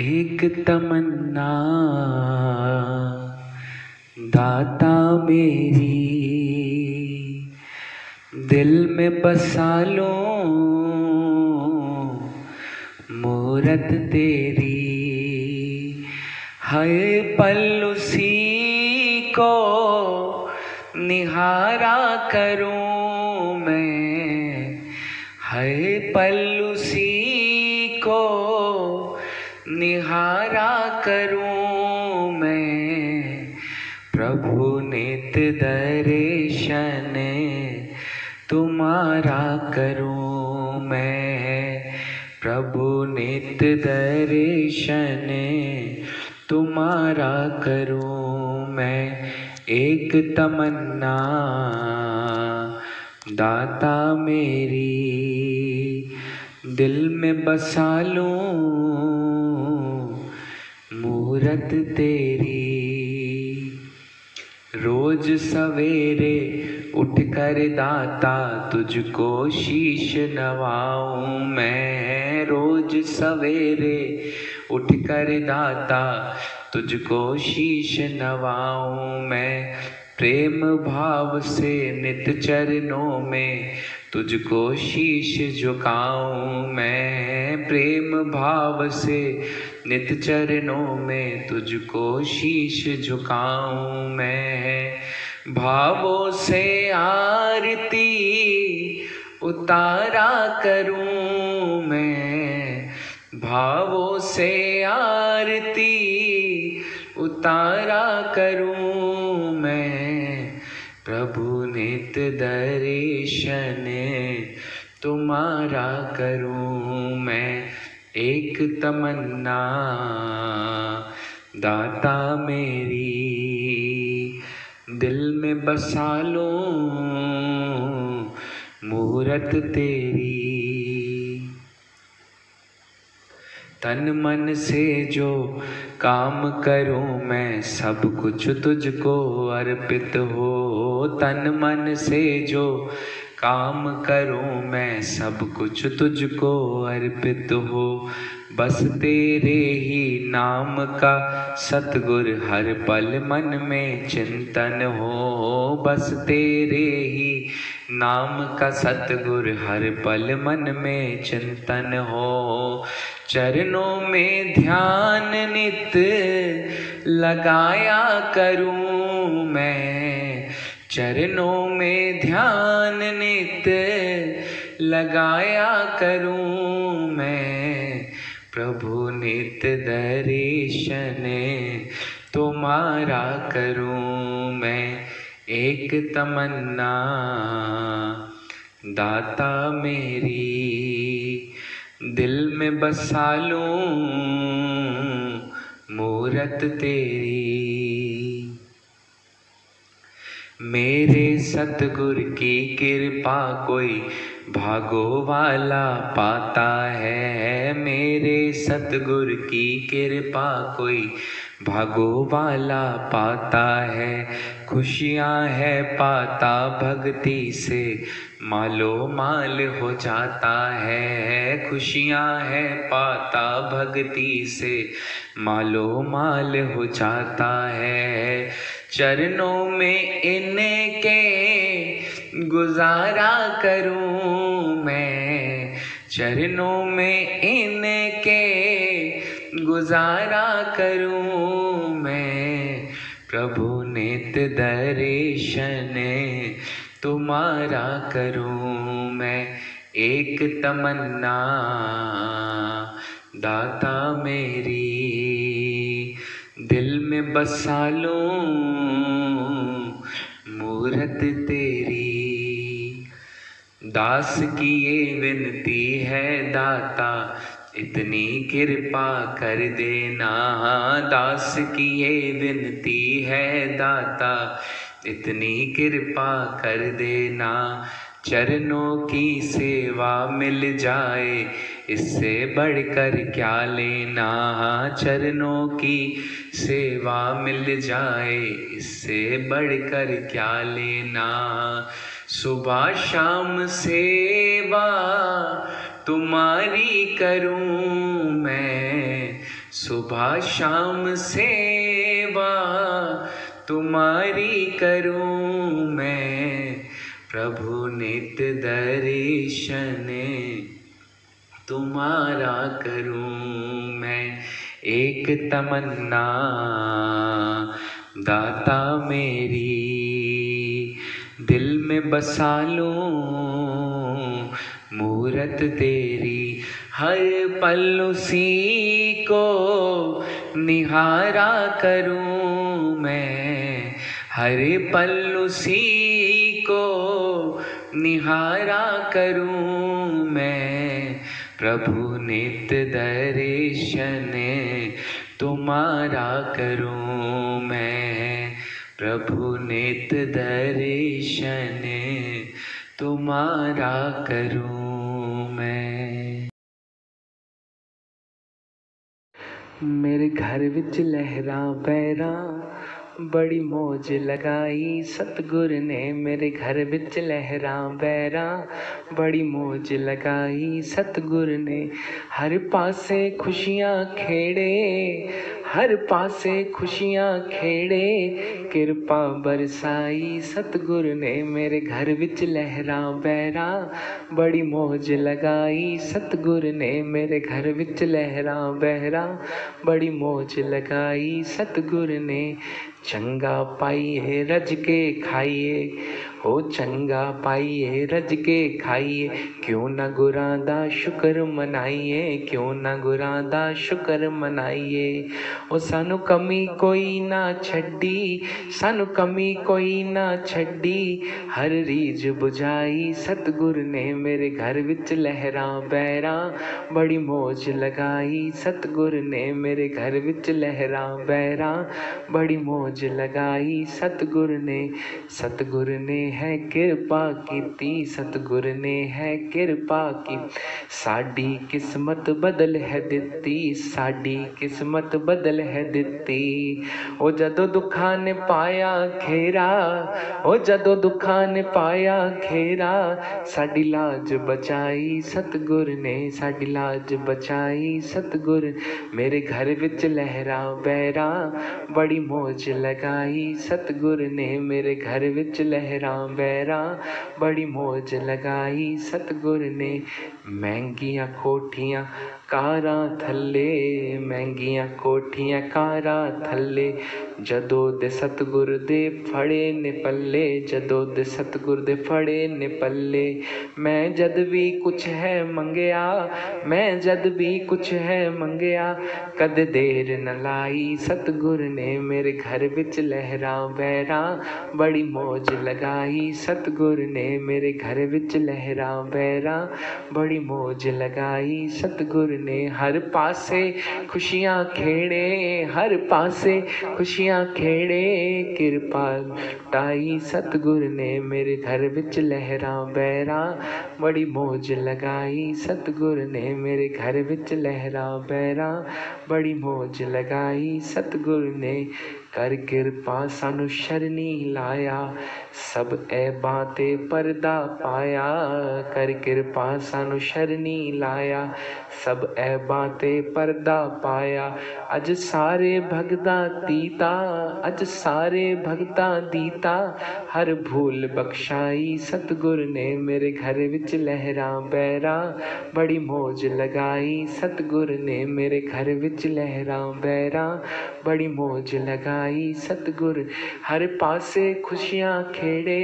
एक तमन्ना, दाता मेरी, दिल में बसा लो, मूरत तेरी, हर पल उसी को निहारा करूँ मैं, हर पल करूँ मैं? प्रभु नित दर्शन तुम्हारा करूँ मैं? प्रभु नित दर्शन तुम्हारा करूँ मैं? एक तमन्ना दाता मेरी, दिल में बसा लूँ मूरत तेरी। रोज सवेरे उठ कर दाता, तुझको शीश नवाऊं मैं। रोज सवेरे उठ कर दाता, तुझको शीश नवाऊं मैं। प्रेम भाव से नित चरणों में तुझको शीश झुकाऊं मैं। प्रेम भाव से नित चरणों में तुझको शीश झुकाऊं मैं। भावों से आरती उतारा करूँ मैं। भावों से आरती उतारा करूँ मैं। प्रभु नित दर्शन तुम्हारा करूँ एक तमन्ना, दाता मेरी, दिल में बसा लूँ मूरत तेरी। तन मन से जो काम करूँ मैं, सब कुछ तुझको अर्पित हो। तन मन से जो काम करूँ मैं, सब कुछ तुझको अर्पित हो। बस तेरे ही नाम का सतगुर हर पल मन में चिंतन हो। बस तेरे ही नाम का सतगुर हर पल मन में चिंतन हो। चरणों में ध्यान नित लगाया करूँ मैं। चरणों में ध्यान नित लगाया करूँ मैं। प्रभु नित दर्शन तुम्हारा करूँ मैं एक तमन्ना। दाता मेरी, दिल में बसा लूँ मूरत तेरी। मेरे सतगुर की कृपा कोई भागो वाला पाता है। मेरे सतगुर की कृपा कोई भागो वाला पाता है। खुशियाँ है पाता भक्ति से, मालो माल हो जाता है। खुशियाँ है पाता भक्ति से, मालो माल हो जाता है। चरणों में इनके गुजारा करूँ मैं चरणों में इनके गुजारा करूँ मैं। प्रभु नित दर्शन तुम्हारा करूँ मैं। एक तमन्ना दाता मेरी, दिल में बसा लूँ, मूरत तेरी। दास की ये विनती है दाता, इतनी कृपा कर देना। दास की ये विनती है दाता, इतनी कृपा कर देना। चरणों की सेवा मिल जाए, इससे बढ़कर क्या लेना? चरणों की सेवा मिल जाए, इससे बढ़कर क्या लेना? सुबह शाम सेवा तुम्हारी करूँ मैं। सुबह शाम सेवा तुम्हारी करूँ मैं। प्रभु नित दर्शन तुम्हारा करूँ मैं। एक तमन्ना दाता मेरी। दिल में बसा लूँ, मूरत तेरी हर पल उसी को निहारा करूँ मैं। हर पल उसी को निहारा करूँ मैं। प्रभु नित दर्शन तुम्हारा करूँ मैं। प्रभु नित दर्शन तुम्हारा करूँ मैं। मेरे घर विच लहरा पैरा, बड़ी मौज लगाई सतगुर ने। मेरे घर विच लहरा बैरा बड़ी मौज लगाई सतगुर ने। हर पासे खुशियाँ खेड़े हर पासे खुशियाँ खेड़े। किरपा बरसाई सतगुर ने मेरे घर विच लहरा बैरा। बड़ी मौज लगाई सतगुर ने मेरे घर विच लहरा बहरा बड़ी मौज लगाई सतगुर ने। चंगा पाइए, रज के खाइए। हो चंगा पाइए, रज के खाइए। क्यों ना गुरां दा शुक्र मनाइए, क्यों ना गुरां दा शुक्र मनाइए। ओ सानू कमी कोई ना छड्डी, सानू कमी कोई ना छड्डी। हर रीज बुझाई, सतगुर ने मेरे घर विच लहरा बैरा। बड़ी मौज लगाई, सतगुर ने मेरे घर विच लहरा बैरा। बड़ी मौज लगाई, सतगुर ने सतगुर ने है किरपा कीती सतगुर ने है किरपा की। साडी किस्मत बदल है दित्ती, साडी किस्मत बदल है दित्ती। ओ जदो दुखा ने पाया खेरा ओ जदो दुखा ने पाया खेरा साडी लाज बचाई सतगुर ने, साडी लाज बचाई सतगुर। मेरे घर विच लहरा बैरा, बड़ी मौज लगाई सतगुर ने, मेरे घर विच लहरा बैरा बड़ी मौज लगाई सतगुर ने। महंगिया कोठियाँ कारा थल्ले, महंगियाँ कोठियाँ कारा थल्ले। जदों दे सतगुर दे फड़े ने पल्ले, जदों दे सतगुर दे फड़े ने पल्ले। मैं जद भी कुछ है मंगया, मैं जद भी कुछ है मंगया। कद देर न लाई सतगुर ने मेरे घर विच लहरा बैरा बड़ी मौज लगाई सतगुर ने मेरे घर विच लहरा बैरा बड़ी मौज लगाई सतगुर ने हर पासे खुशियाँ खेड़े हर पासे खुशियाँ खेड़े किरपा टाई सतगुर ने मेरे घर विच लहरा बैरा, बड़ी मौज लगाई सतगुर ने मेरे घर विच लहरा बैरा, बड़ी मौज लगाई सतगुर ने। कर किरपा सानू शरनी लाया, सब ऐबां ते पर्दा पाया। कर किरपा सानू शरनी लाया सब ऐबां ते पर्दा पाया। अज सारे भगतां दीता, अज सारे भगतां दीता। हर भूल बख्शाई सतगुर ने मेरे घर विच लहरा बैरा। बड़ी मौज लगाई सतगुर ने मेरे घर विच लहरा बैरा। बड़ी मौज लगाई सतगुर, हर पासे खुशियाँ खेड़े,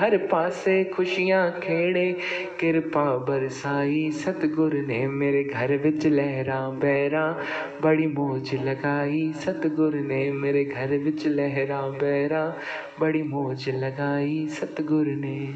हर पासे खुशियाँ खेड़े। किरपा बरसाई सतगुर ने मेरे घर बिच लहरा बैरा, बड़ी मौज लगाई। सतगुर ने मेरे घर बिच लहरा बैरा, बड़ी मौज लगाई। सतगुर ने